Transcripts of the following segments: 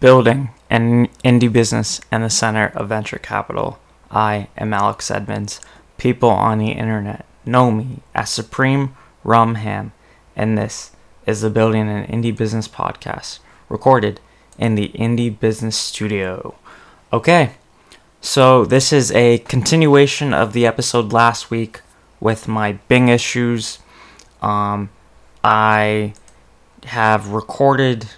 building an indie business and the center of venture capital. I am Alex Edmonds. People on the internet know me as Supreme Rum Ham, and this is the Building an Indie Business podcast, recorded in the Indie Business Studio. Okay, so this is a continuation of the episode last week with my Bing issues. Um, I have recorded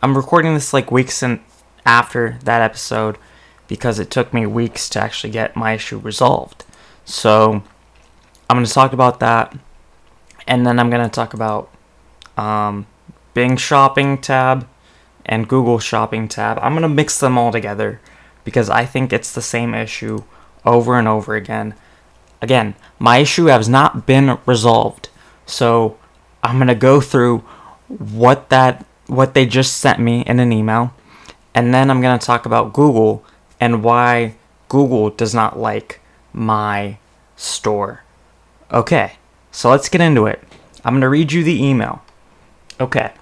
I'm recording this like weeks and after that episode because it took me weeks to actually get my issue resolved. So I'm going to talk about that, and then I'm going to talk about um, Bing Shopping tab and Google Shopping tab. I'm going to mix them all together because I think it's the same issue over and over again. Again, my issue has not been resolved, so I'm going to go through what that what they just sent me in an email, and then I'm going to talk about Google and why Google does not like my store. Okay, so let's get into it. I'm going to read you the email. Okay.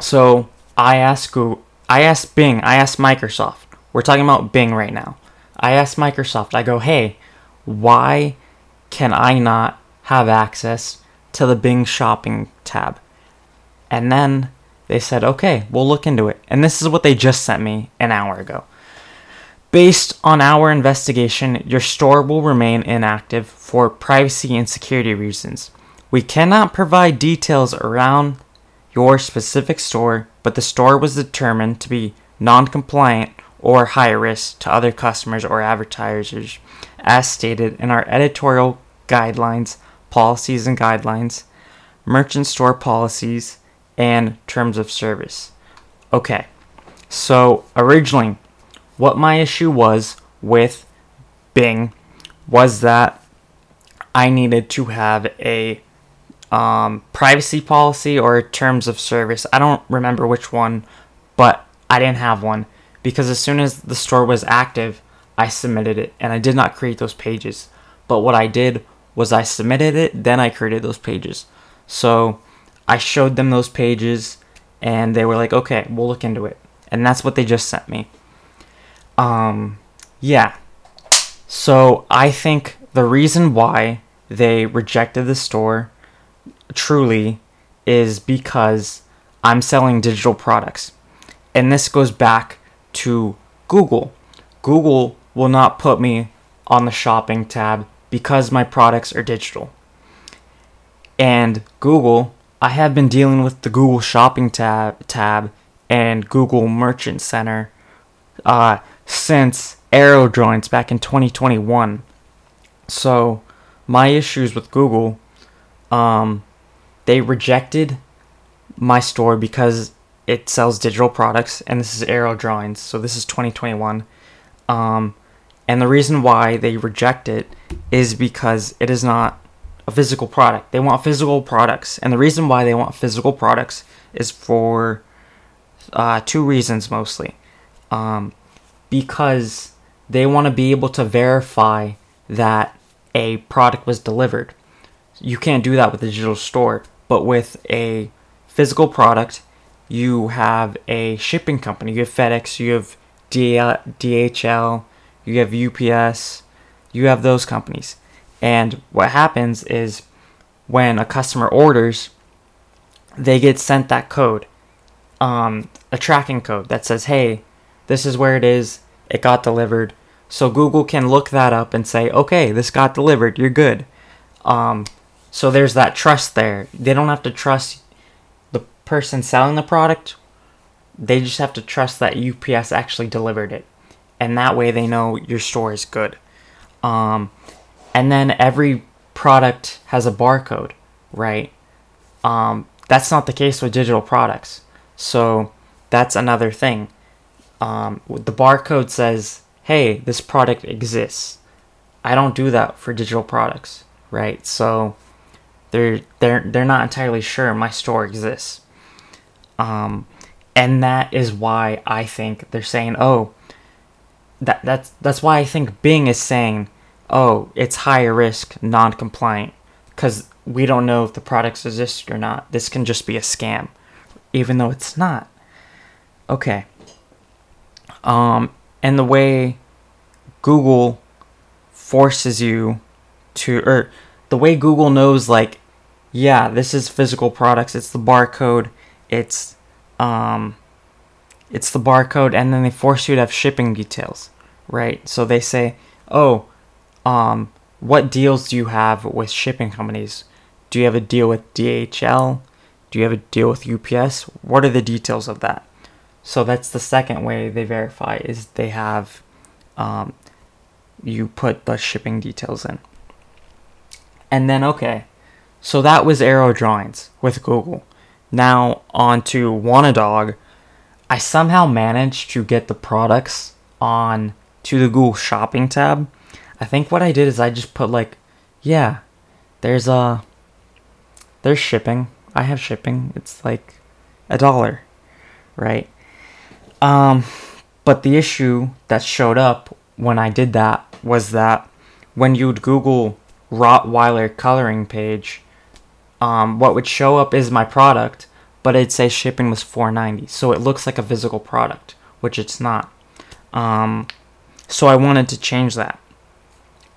So I asked Google, I asked Bing, I asked Microsoft. We're talking about Bing right now. I asked Microsoft, I go, hey, why can I not have access to the Bing shopping tab? And then they said, okay, we'll look into it. And this is what they just sent me an hour ago. Based on our investigation, your store will remain inactive for privacy and security reasons. We cannot provide details around your specific store, but the store was determined to be non compliant or high risk to other customers or advertisers, as stated in our editorial guidelines, policies and guidelines, merchant store policies, and terms of service. Okay, so originally, what my issue was with Bing was that I needed to have a um, privacy policy or terms of service. I don't remember which one, but I didn't have one because as soon as the store was active, I submitted it and I did not create those pages. But what I did was I submitted it, then I created those pages. So I showed them those pages and they were like, okay, we'll look into it. And that's what they just sent me. Um, yeah. So I think the reason why they rejected the store truly is because I'm selling digital products. And this goes back to Google. Google will not put me on the shopping tab because my products are digital. And Google I have been dealing with the Google Shopping tab, tab and Google Merchant Center uh, since Arrow Drawings back in 2021. So my issues with Google, um, they rejected my store because it sells digital products, and this is Arrow drawings. so this is 2021. Um, and the reason why they reject it is because it is not a physical product. They want physical products, and the reason why they want physical products is for uh, two reasons mostly. Um, because they want to be able to verify that a product was delivered. You can't do that with a digital store, but with a physical product, you have a shipping company. You have FedEx, you have DHL, you have UPS, you have those companies. And what happens is when a customer orders, they get sent that code, um, a tracking code that says, hey, this is where it is, it got delivered. So Google can look that up and say, okay, this got delivered, you're good. Um, so there's that trust there. They don't have to trust the person selling the product, they just have to trust that UPS actually delivered it. And that way they know your store is good. Um, and then every product has a barcode, right? Um, that's not the case with digital products. So that's another thing. Um, the barcode says, hey, this product exists. I don't do that for digital products, right? So they're they're they're not entirely sure my store exists. Um, and that is why I think they're saying, oh, that that's that's why I think Bing is saying oh, it's higher risk, non compliant, because we don't know if the products exist or not. This can just be a scam, even though it's not. okay. Um, and the way Google forces you to, or the way Google knows, like, yeah, this is physical products. It's the barcode. It's, um, it's the barcode, and then they force you to have shipping details, right? So they say, oh, um, what deals do you have with shipping companies? Do you have a deal with DHL? Do you have a deal with UPS? What are the details of that? So that's the second way they verify is they have um, you put the shipping details in. And then okay, so that was arrow drawings with Google. Now on to Wannadog. I somehow managed to get the products on to the Google Shopping tab. I think what I did is I just put like, yeah, there's a there's shipping. I have shipping. It's like a dollar, right? Um, but the issue that showed up when I did that was that when you'd Google Rottweiler coloring page, um, what would show up is my product, but it'd say shipping was 490 so it looks like a physical product which it's not um, so i wanted to change that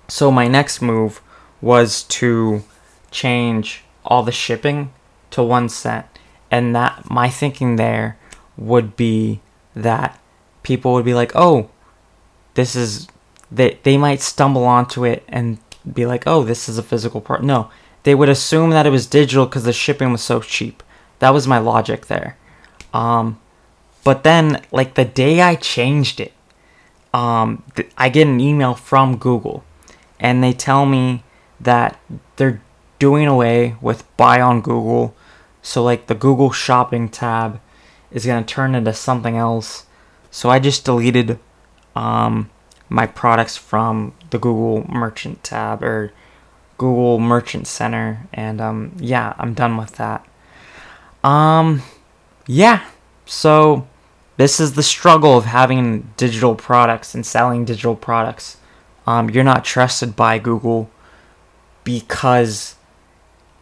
so my next move was to change all the shipping to one cent and that my thinking there would be that people would be like oh this is they, they might stumble onto it and be like oh this is a physical part. No they would assume that it was digital because the shipping was so cheap. That was my logic there. Um, but then, like the day I changed it, um, th- I get an email from Google, and they tell me that they're doing away with Buy on Google. So like the Google Shopping tab is gonna turn into something else. So I just deleted um, my products from the Google Merchant tab or Google Merchant Center, and um, yeah, I'm done with that. Um, yeah. So this is the struggle of having digital products and selling digital products. Um, you're not trusted by Google because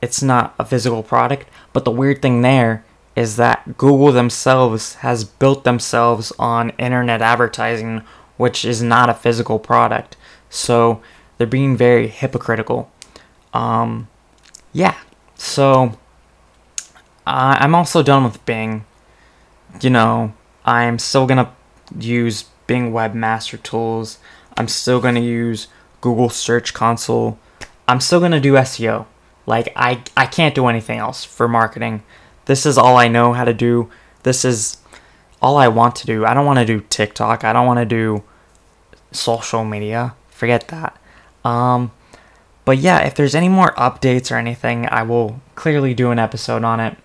it's not a physical product. But the weird thing there is that Google themselves has built themselves on internet advertising, which is not a physical product. So they're being very hypocritical. Um, yeah. So uh, I'm also done with Bing. You know, I'm still gonna use Bing Webmaster Tools. I'm still gonna use Google Search Console. I'm still gonna do SEO. Like I I can't do anything else for marketing. This is all I know how to do. This is all I want to do. I don't want to do TikTok. I don't want to do social media. Forget that. Um, but yeah, if there's any more updates or anything, I will clearly do an episode on it.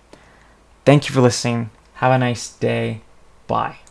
Thank you for listening. Have a nice day. Bye.